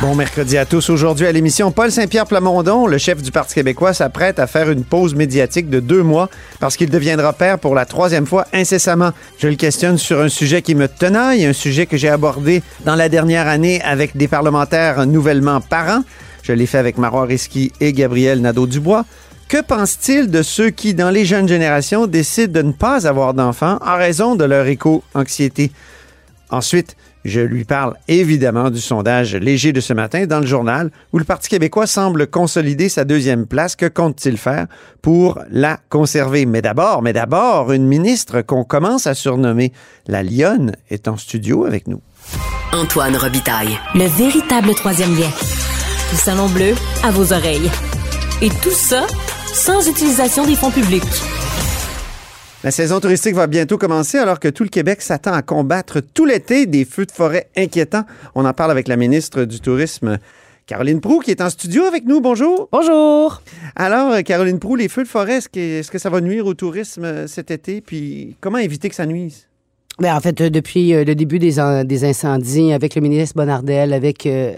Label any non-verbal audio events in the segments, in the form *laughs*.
Bon mercredi à tous. Aujourd'hui à l'émission, Paul Saint-Pierre Plamondon, le chef du Parti québécois, s'apprête à faire une pause médiatique de deux mois parce qu'il deviendra père pour la troisième fois incessamment. Je le questionne sur un sujet qui me tenaille, un sujet que j'ai abordé dans la dernière année avec des parlementaires nouvellement parents. Je l'ai fait avec Marois Risky et Gabriel Nadeau-Dubois. Que pense-t-il de ceux qui, dans les jeunes générations, décident de ne pas avoir d'enfants en raison de leur éco-anxiété? Ensuite, je lui parle évidemment du sondage léger de ce matin dans le journal où le Parti québécois semble consolider sa deuxième place. Que compte-t-il faire pour la conserver? Mais d'abord, mais d'abord, une ministre qu'on commence à surnommer la Lionne est en studio avec nous. Antoine Robitaille. Le véritable troisième lien. Le salon bleu à vos oreilles. Et tout ça sans utilisation des fonds publics. La saison touristique va bientôt commencer alors que tout le Québec s'attend à combattre tout l'été des feux de forêt inquiétants. On en parle avec la ministre du Tourisme. Caroline Prou, qui est en studio avec nous. Bonjour. Bonjour. Alors, euh, Caroline Prou, les feux de forêt, est-ce que, ça va nuire au tourisme euh, cet été? Puis, comment éviter que ça nuise? Ben, en fait, euh, depuis euh, le début des, en- des incendies, avec le ministre Bonardel, avec euh,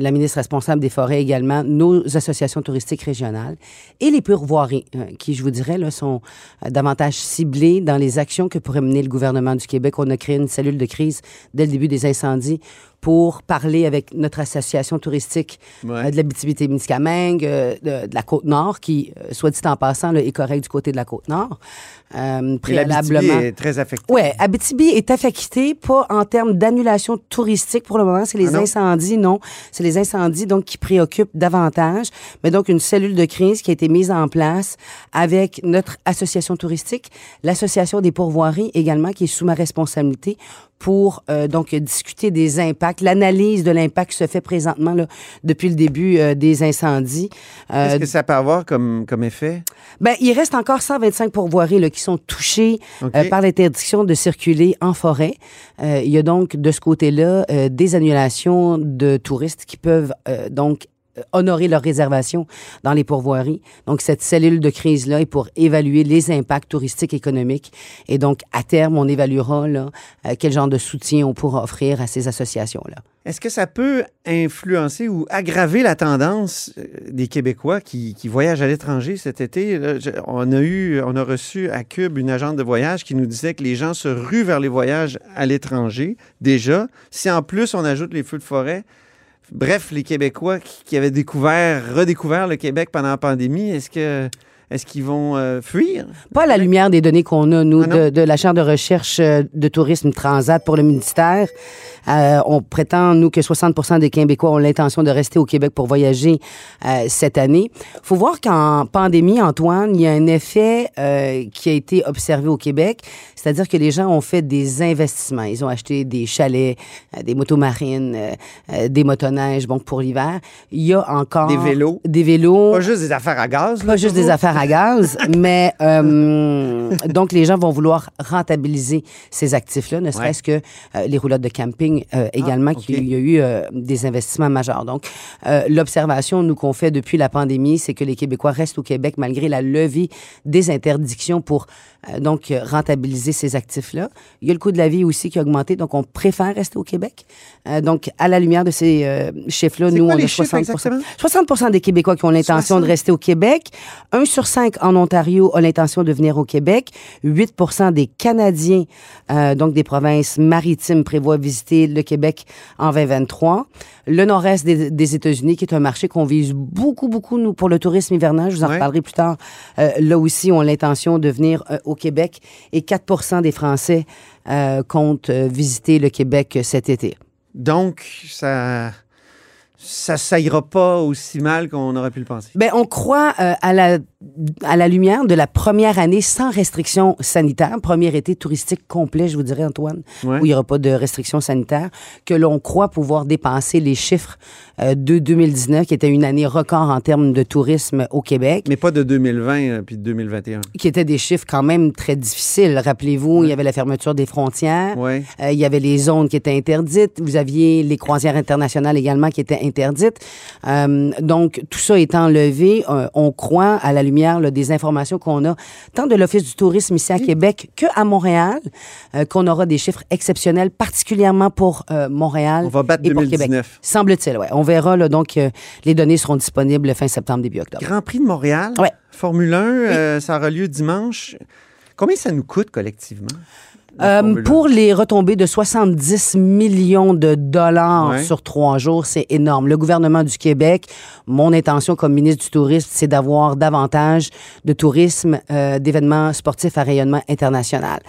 la ministre responsable des forêts également, nos associations touristiques régionales et les pourvoiries, euh, qui, je vous dirais, là, sont davantage ciblées dans les actions que pourrait mener le gouvernement du Québec. On a créé une cellule de crise dès le début des incendies pour parler avec notre association touristique Ouais. euh, de l'Abitibi-Témiscamingue, euh, de, de la Côte-Nord, qui, soit dit en passant, là, est correct du côté de la Côte-Nord. Euh, préalablement. est très affecté. Oui, Abitibi est affecté, pas en termes d'annulation touristique pour le moment, c'est les Ah non? incendies, non. C'est les incendies donc qui préoccupent davantage, mais donc une cellule de crise qui a été mise en place avec notre association touristique, l'association des pourvoiries également qui est sous ma responsabilité pour euh, donc discuter des impacts. L'analyse de l'impact se fait présentement là, depuis le début euh, des incendies. Euh, Qu'est-ce que ça peut avoir comme, comme effet? ben, il reste encore 125 pourvoiries là, qui sont touchés euh, par l'interdiction de circuler en forêt. Euh, il y a donc de ce côté-là euh, des annulations de touristes qui peuvent euh, donc honorer leurs réservations dans les pourvoiries. Donc, cette cellule de crise-là est pour évaluer les impacts touristiques économiques. Et donc, à terme, on évaluera euh, quel genre de soutien on pourra offrir à ces associations-là. Est-ce que ça peut influencer ou aggraver la tendance euh, des Québécois qui, voyagent à l'étranger cet été? On a eu, on a reçu à Cube une agente de voyage qui nous disait que les gens se ruent vers les voyages à l'étranger déjà. Si en plus on ajoute les feux de forêt, bref, les Québécois qui, avaient découvert, redécouvert le Québec pendant la pandémie, est-ce que est-ce qu'ils vont euh, fuir? Pas à la lumière des données qu'on a, nous, Ah de, de la chaire de recherche euh, de tourisme Transat pour le ministère. Euh, on prétend, nous, que 60% des Québécois ont l'intention de rester au Québec pour voyager euh, cette année. faut voir qu'en pandémie, Antoine, il y a un effet qui a été observé au Québec, c'est-à-dire que les gens ont fait des investissements. Ils ont acheté des chalets, des motos marines, des motoneiges, bon, pour l'hiver. Il y a encore... Des vélos. Des vélos. Pas juste des affaires à gaz? là, Pas juste des affaires à gaz, mais euh, donc les gens vont vouloir rentabiliser ces actifs-là, ne serait-ce que euh, les roulottes de camping euh, également, Ah, ok. qu'il y a eu des investissements majeurs. Donc, l'observation, nous, qu'on fait depuis la pandémie, c'est que les Québécois restent au Québec malgré la levée des interdictions pour donc rentabiliser ces actifs-là. Il y a le coût de la vie aussi qui a augmenté, donc on préfère rester au Québec. Donc, à la lumière de ces chiffres-là, nous, quoi on a chiffres 60 exactement? 60 des Québécois qui ont l'intention de 60. rester au Québec. Un sur cinq en Ontario a l'intention de venir au Québec. 8 des Canadiens, euh, donc des provinces maritimes, prévoient visiter le Québec en 2023. Le nord-est des, des États-Unis, qui est un marché qu'on vise beaucoup, beaucoup, nous, pour le tourisme hivernal. Je vous en Ouais. reparlerai plus tard. Euh, là aussi, ont l'intention de venir euh, au Québec. Et 4% des Français comptent visiter le Québec cet été. Donc, ça, ça, ira pas aussi mal qu'on aurait pu le penser. Ben, on croit euh, à, la, à la lumière de la première année sans restrictions sanitaires, premier été touristique complet, je vous dirais, Antoine, Ouais. où il n'y aura pas de restrictions sanitaires, que l'on croit pouvoir dépasser les chiffres euh, de 2019, qui était une année record en termes de tourisme au Québec. Mais pas de 2020 euh, puis de 2021. qui étaient des chiffres quand même très difficiles. Rappelez-vous, il y avait la fermeture des frontières, Ouais. euh, il y avait les zones qui étaient interdites, vous aviez les croisières internationales également qui étaient interdites. Euh, donc, tout ça étant levé, euh, on croit à la lumière là, des informations qu'on a, tant de l'Office du tourisme ici à Québec qu'à Montréal, euh, qu'on aura des chiffres exceptionnels, particulièrement pour Montréal On va battre et pour Québec. 2019. Semble-t-il, ouais. On verra, là, donc, les données seront disponibles fin septembre, début octobre. Grand Prix de Montréal, Ouais. Formule 1, euh, ça aura lieu dimanche. Combien ça nous coûte collectivement? Euh, Formule 1? pour les retombées de 70 millions de dollars Ouais. sur trois jours, c'est énorme. Le gouvernement du Québec, mon intention comme ministre du Tourisme, c'est d'avoir davantage de tourisme, euh, d'événements sportifs à rayonnement international.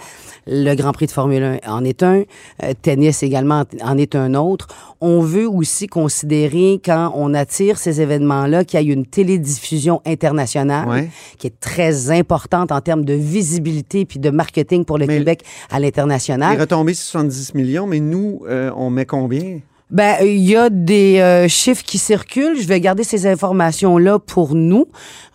Le Grand Prix de Formule 1 en est un, euh, tennis également en est un autre. On veut aussi considérer, quand on attire ces événements-là, qu'il y ait une télédiffusion internationale Ouais. qui est très importante en termes de visibilité puis de marketing pour le Mais- Québec à Les l'international. retombées, c'est 70 millions, mais nous, euh, on met combien? Ben, il y a des euh, chiffres qui circulent. Je vais garder ces informations-là pour nous.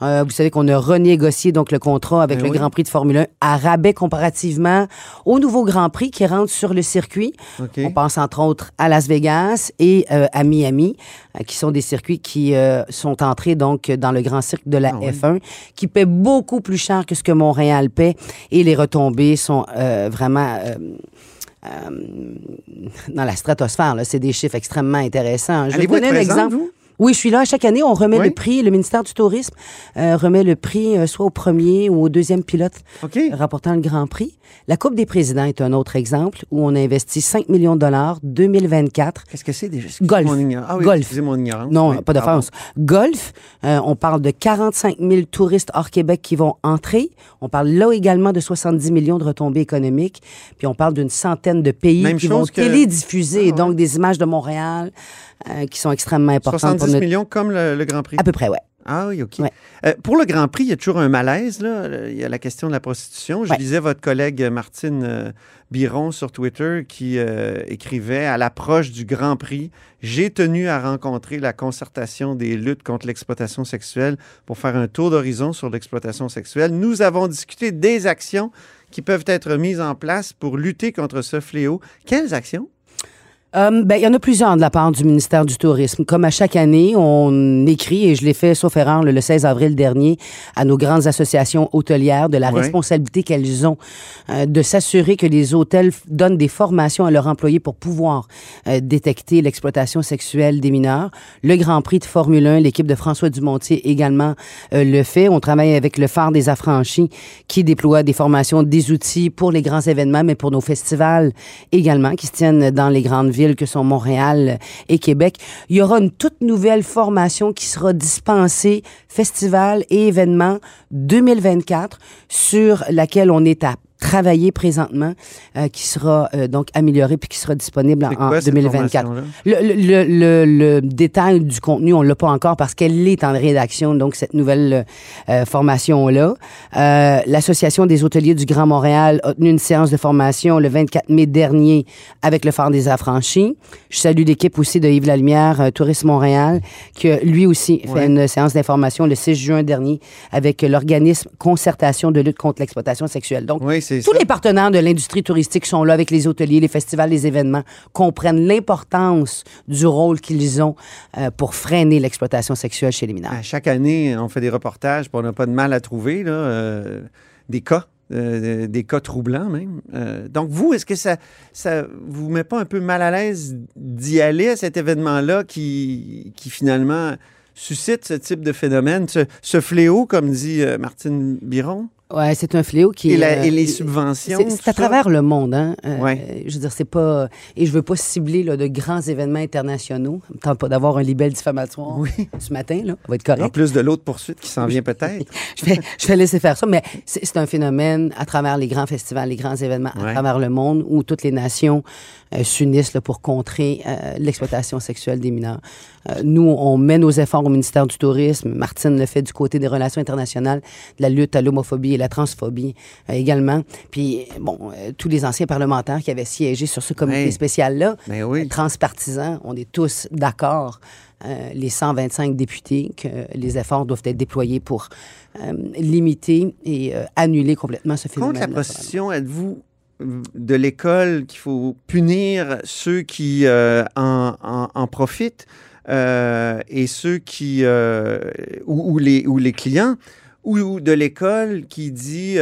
Euh, vous savez qu'on a renégocié donc le contrat avec Ben le oui. Grand Prix de Formule 1 à rabais comparativement au nouveau Grand Prix qui rentre sur le circuit. On pense entre autres à Las Vegas et euh, à Miami, euh, qui sont des circuits qui sont entrés donc dans le grand cirque de la Ah oui. F1, qui paient beaucoup plus cher que ce que Montréal paie, et les retombées sont euh, vraiment euh, *laughs* dans la stratosphère. C'est des chiffres extrêmement intéressants. Je vais vous donner un exemple. vous? Oui, je suis là. Chaque année, on remet Oui. le prix. Le ministère du Tourisme euh, remet le prix euh, soit au premier ou au deuxième pilote OK. rapportant le Grand Prix. La Coupe des présidents est un autre exemple où on a investi 5 millions de dollars 2024. Qu'est-ce que c'est déjà? Golf. mon Ah oui, Golf. excusez mon ignorance. Non, Oui, pas d'offense. Golf, euh, on parle de 45 000 touristes hors Québec qui vont entrer. On parle là également de 70 millions de retombées économiques. Puis on parle d'une centaine de pays Même qui vont que- télédiffuser Ah ouais. donc des images de Montréal euh, qui sont extrêmement importantes 70 pour notre... millions comme le, le Grand Prix? À peu près, ouais. Ah oui, OK. Ouais. Euh, pour le Grand Prix, il y a toujours un malaise. Là. Il y a la question de la prostitution. Je Ouais. lisais votre collègue Martine euh, Biron sur Twitter qui euh, écrivait à l'approche du Grand Prix J'ai tenu à rencontrer la concertation des luttes contre l'exploitation sexuelle pour faire un tour d'horizon sur l'exploitation sexuelle. Nous avons discuté des actions qui peuvent être mises en place pour lutter contre ce fléau. Quelles actions? Euh, ben, il y en a plusieurs de la part du ministère du Tourisme. Comme à chaque année, on écrit, et je l'ai fait, sauf erreur, le, le 16 avril dernier, à nos grandes associations hôtelières de la responsabilité qu'elles ont euh, de s'assurer que les hôtels donnent des formations à leurs employés pour pouvoir euh, détecter l'exploitation sexuelle des mineurs. Le Grand Prix de Formule 1, l'équipe de François Dumontier également le fait. On travaille avec le Phare des Affranchis qui déploie des formations, des outils pour les grands événements, mais pour nos festivals également qui se tiennent dans les grandes villes que sont Montréal et Québec. Il y aura une toute nouvelle formation qui sera dispensée, festival et événements 2024, sur laquelle on est à travailler présentement, euh, qui sera euh, donc améliorée puis qui sera disponible en, en quoi cette 2024. formation-là? Le, le, le, le détail du contenu, on l'a pas encore parce qu'elle est en rédaction, donc cette nouvelle euh, formation-là. Euh, L'Association des hôteliers du Grand Montréal a tenu une séance de formation le 24 mai dernier avec le Phare des Affranchis. Je salue l'équipe aussi de Yves Lalumière, euh, Tourisme Montréal, qui lui aussi fait une séance d'information le 6 juin dernier avec l'organisme Concertation de lutte contre l'exploitation sexuelle. Donc, Oui, tous ça. les partenaires de l'industrie touristique sont là avec les hôteliers, les festivals, les événements, comprennent l'importance du rôle qu'ils ont euh, pour freiner l'exploitation sexuelle chez les mineurs. À chaque année, on fait des reportages, puis on n'a pas de mal à trouver là, euh, des cas, euh, des cas troublants même. Euh, donc, vous, est-ce que ça ça vous met pas un peu mal à l'aise d'y aller à cet événement-là qui, qui finalement suscite ce type de phénomène, ce, ce fléau, comme dit Martine Biron, Ouais, c'est un fléau qui et, la- euh, et les subventions? C'est à ça? travers le monde, hein. Euh, Ouais. Je veux dire, c'est pas. Et je veux pas cibler là, de grands événements internationaux. Ça me tente pas d'avoir un libelle diffamatoire Oui. ce matin, là. Ça va être En correct. plus de l'autre poursuite qui s'en vient peut-être. *laughs* je, vais, je vais laisser faire ça, mais c'est un phénomène à travers les grands festivals, les grands événements Ouais. à travers le monde où toutes les nations euh, s'unissent pour contrer euh, l'exploitation sexuelle des mineurs. Euh, nous, on met nos efforts au ministère du Tourisme. Martine le fait du côté des relations internationales, de la lutte à l'homophobie et la transphobie euh, également. Puis, bon, euh, tous les anciens parlementaires qui avaient siégé sur ce comité spécial-là, Ben oui. transpartisan, on est tous d'accord, euh, les 125 députés, que les efforts doivent être déployés pour euh, limiter et annuler complètement ce phénomène. Contre la prostitution, êtes-vous de l'école qu'il faut punir ceux qui en, en- en profitent? Euh, et ceux qui euh, ou, ou les ou les clients ou, ou de l'école qui dit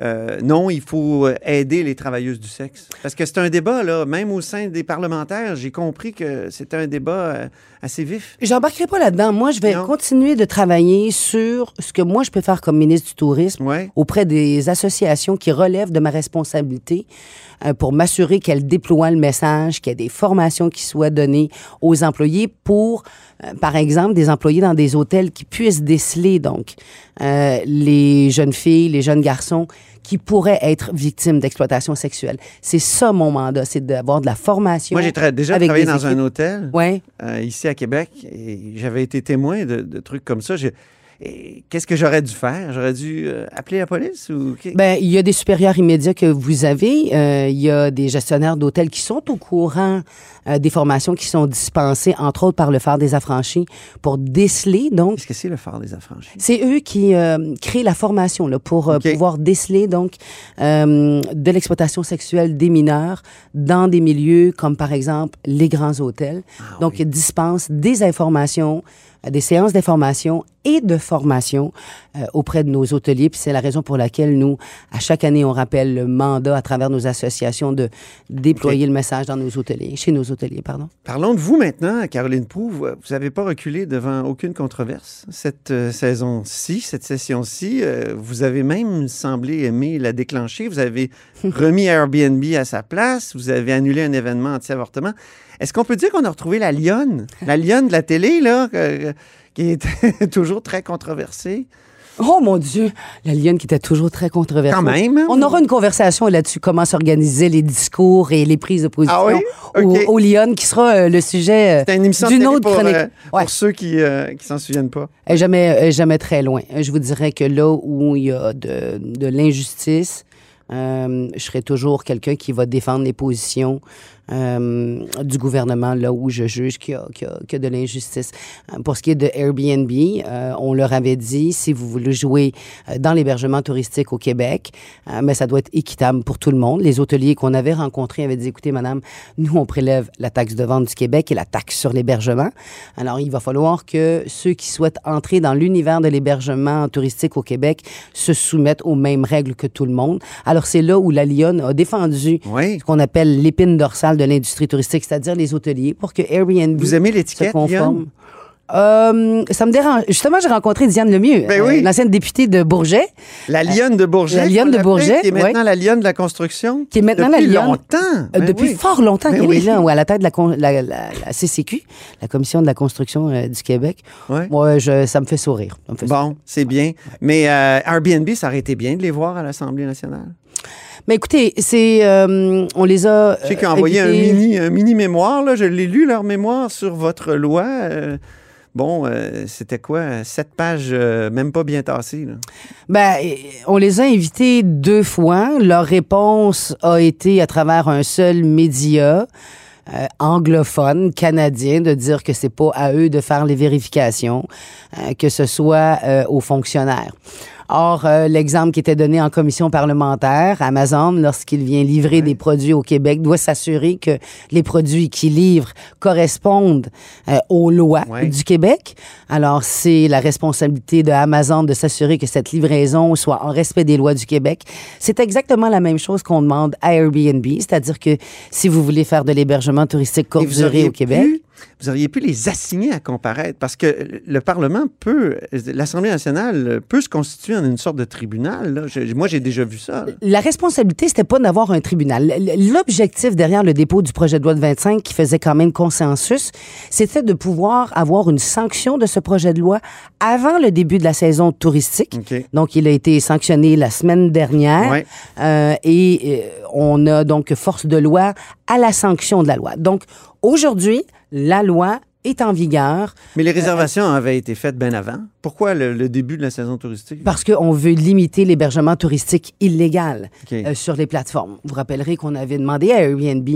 euh, euh, non, il faut aider les travailleuses du sexe. Parce que c'est un débat, là, même au sein des parlementaires, j'ai compris que c'était un débat euh, assez vif. J'embarquerai pas là-dedans. Moi, je vais Non. continuer de travailler sur ce que moi, je peux faire comme ministre du Tourisme Ouais. auprès des associations qui relèvent de ma responsabilité euh, pour m'assurer qu'elles déploient le message, qu'il y a des formations qui soient données aux employés pour, euh, par exemple, des employés dans des hôtels qui puissent déceler, donc, euh, les jeunes filles, les jeunes garçons qui pourraient être victimes d'exploitation sexuelle. C'est ça mon mandat, c'est d'avoir de la formation. Moi, j'ai tra- déjà avec travaillé dans un hôtel. Ouais. euh, ici à Québec et j'avais été témoin de, de trucs comme ça. Qu'est-ce que j'aurais dû faire? J'aurais dû euh, appeler la police ou... Ben, il y a des supérieurs immédiats que vous avez. Euh, il y a des gestionnaires d'hôtels qui sont au courant euh, des formations qui sont dispensées, entre autres par le phare des affranchis, pour déceler. Donc, Qu'est-ce que c'est le phare des affranchis? c'est eux qui euh, créent la formation là, pour euh, pouvoir déceler donc euh, de l'exploitation sexuelle des mineurs dans des milieux comme par exemple les grands hôtels. donc, ils dispensent des informations, des séances d'information et de formation auprès de nos hôteliers. Puis c'est la raison pour laquelle nous, à chaque année, on rappelle le mandat à travers nos associations de déployer le message dans nos hôteliers, chez nos hôteliers, pardon. Parlons de vous maintenant, Caroline Proux. Vous n'avez pas reculé devant aucune controverse cette euh, saison-ci, cette session-ci. Euh, vous avez même semblé aimer la déclencher. Vous avez *laughs* remis Airbnb à sa place. Vous avez annulé un événement anti-avortement. Est-ce qu'on peut dire qu'on a retrouvé la lionne? La lionne de la télé, là, qui est *laughs* toujours très controversée? Oh mon Dieu, la lionne qui était toujours très controversée. Quand même, hein? On aura une conversation là-dessus, comment s'organiser les discours et les prises de position Ah oui? aux, OK. aux lionnes, qui sera euh, le sujet euh, d'une autre pour, chronique. euh, Ouais. pour ceux qui ne s'en souviennent pas. Jamais, jamais très loin. Je vous dirais que là où il y a de, de l'injustice, je serai toujours quelqu'un qui va défendre les positions euh, du gouvernement là où je juge qu'il y a, qu'il y a- qu'il y a de l'injustice. Euh, Pour ce qui est de Airbnb, euh, on leur avait dit, si vous voulez jouer dans l'hébergement touristique au Québec, euh, mais ça doit être équitable pour tout le monde. Les hôteliers qu'on avait rencontrés avaient dit, écoutez, madame, nous, on prélève la taxe de vente du Québec et la taxe sur l'hébergement. Alors, il va falloir que ceux qui souhaitent entrer dans l'univers de l'hébergement touristique au Québec se soumettent aux mêmes règles que tout le monde. Alors, c'est là où la Lyonne a défendu Oui. ce qu'on appelle l'épine dorsale de l'industrie touristique, c'est-à-dire les hôteliers, pour que Airbnb Vous aimez se l'étiquette, conforme. Euh, ça me dérange. Justement, j'ai rencontré Diane Lemieux, Ben euh, l'ancienne députée de Bourget, La lionne de Bourget. la lionne de Bourget, Qui est maintenant la lionne de la construction. Qui est maintenant depuis la lionne. longtemps. Euh, Ben depuis oui. fort longtemps Ben qu'elle est là, ou à la tête de la, con- la, la- la CCQ, la Commission de la construction du Québec. Moi, je, ça me fait sourire. Ça me fait Bon, c'est bien. Mais Airbnb, ça aurait été bien de les voir à l'Assemblée nationale. Mais écoutez, c'est, euh, on les a. Je sais qu'ils ont envoyé un mini, un mini mémoire. Là. Je l'ai lu, leur mémoire sur votre loi. Euh, bon, euh, c'était quoi? Sept pages, même pas bien tassées. là. Ben, on les a invités deux fois. Leur réponse a été à travers un seul média. euh, anglophone canadien de dire que c'est pas à eux de faire les vérifications, euh, que ce soit euh, aux fonctionnaires. Or, euh, l'exemple qui était donné en commission parlementaire, Amazon, lorsqu'il vient livrer des produits au Québec, doit s'assurer que les produits qu'il livre correspondent euh, aux lois Ouais. du Québec. Alors, c'est la responsabilité de Amazon de s'assurer que cette livraison soit en respect des lois du Québec. C'est exactement la même chose qu'on demande à Airbnb, c'est-à-dire que si vous voulez faire de l'hébergement touristique courte durée au Québec, pu- vous auriez pu les assigner à comparaître parce que le Parlement peut, l'Assemblée nationale peut se constituer en une sorte de tribunal. là. Je- moi, j'ai déjà vu ça. là. La responsabilité, c'était pas d'avoir un tribunal. L'objectif derrière le dépôt du projet de loi de 25, qui faisait quand même consensus, c'était de pouvoir avoir une sanction de ce projet de loi avant le début de la saison touristique. Donc, il a été sanctionné la semaine dernière. Ouais. Euh, et euh, on a donc force de loi à la sanction de la loi. Donc, aujourd'hui, la loi est en vigueur Mais les réservations avaient été faites bien avant. Pourquoi le, le début de la saison touristique? parce qu'on veut limiter l'hébergement touristique illégal euh, sur les plateformes. Vous rappellerez qu'on avait demandé à Airbnb,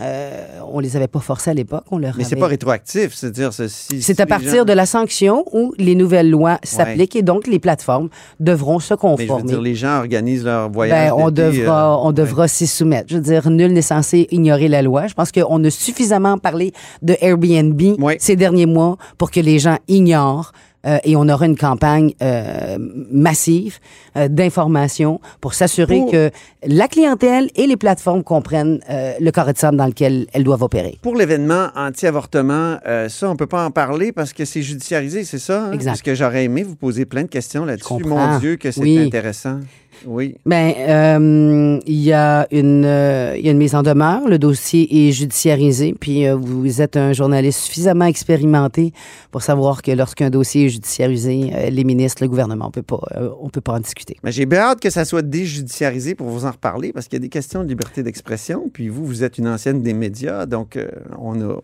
euh, on les avait pas forcés à l'époque, on leur Mais c'est pas rétroactif, c'est-à-dire ceci. C'est à partir de la sanction où les nouvelles lois s'appliquent et donc les plateformes devront se Mais je veux conformer. dire, les gens organisent leur voyage. Ben, on devra, euh, on devra s'y soumettre. Je veux dire, nul n'est censé ignorer la loi. Je pense qu'on a suffisamment parlé de Airbnb Oui. ces derniers mois pour que les gens ignorent. euh, et on aura une campagne euh, massive euh, d'information pour s'assurer Pour- que la clientèle et les plateformes comprennent euh, le carré de sable dans lequel elles doivent opérer. Pour l'événement anti-avortement, ça, on peut pas en parler parce que c'est judiciarisé, c'est ça? hein? Exact. Parce que j'aurais aimé vous poser plein de questions là-dessus. Mon Dieu, que c'est Oui. intéressant. Oui. Ben, euh, il y a une, euh, il y a une mise en demeure. Le dossier est judiciarisé. Puis euh, vous êtes un journaliste suffisamment expérimenté pour savoir que lorsqu'un dossier est judiciarisé, les ministres, le gouvernement, on peut pas, on peut pas en discuter. Mais j'ai bien hâte que ça soit déjudiciarisé pour vous en reparler parce qu'il y a des questions de liberté d'expression. Puis vous, vous êtes une ancienne des médias, donc on a.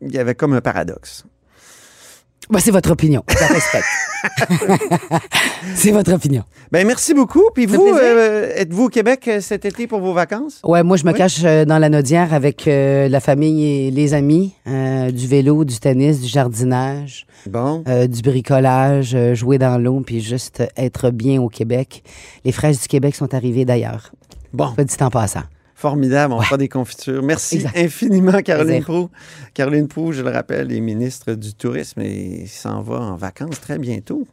Il y avait comme un paradoxe. Ben, c'est votre opinion. Je la respecte. *laughs* c'est votre opinion. Ben merci beaucoup. Puis vous, euh, êtes-vous au Québec euh, cet été pour vos vacances? Ouais, moi, je me Oui. cache euh, dans la Nodière avec euh, la famille et les amis, euh, du vélo, du tennis, du jardinage. Bon. du bricolage, jouer dans l'eau, puis juste être bien au Québec. Les fraises du Québec sont arrivées d'ailleurs. Bon. Pas dit en passant. Formidable, on fera des confitures. Merci Exact. infiniment, Caroline. Proux. Caroline Proux, je le rappelle, est ministre du Tourisme et s'en va en vacances très bientôt.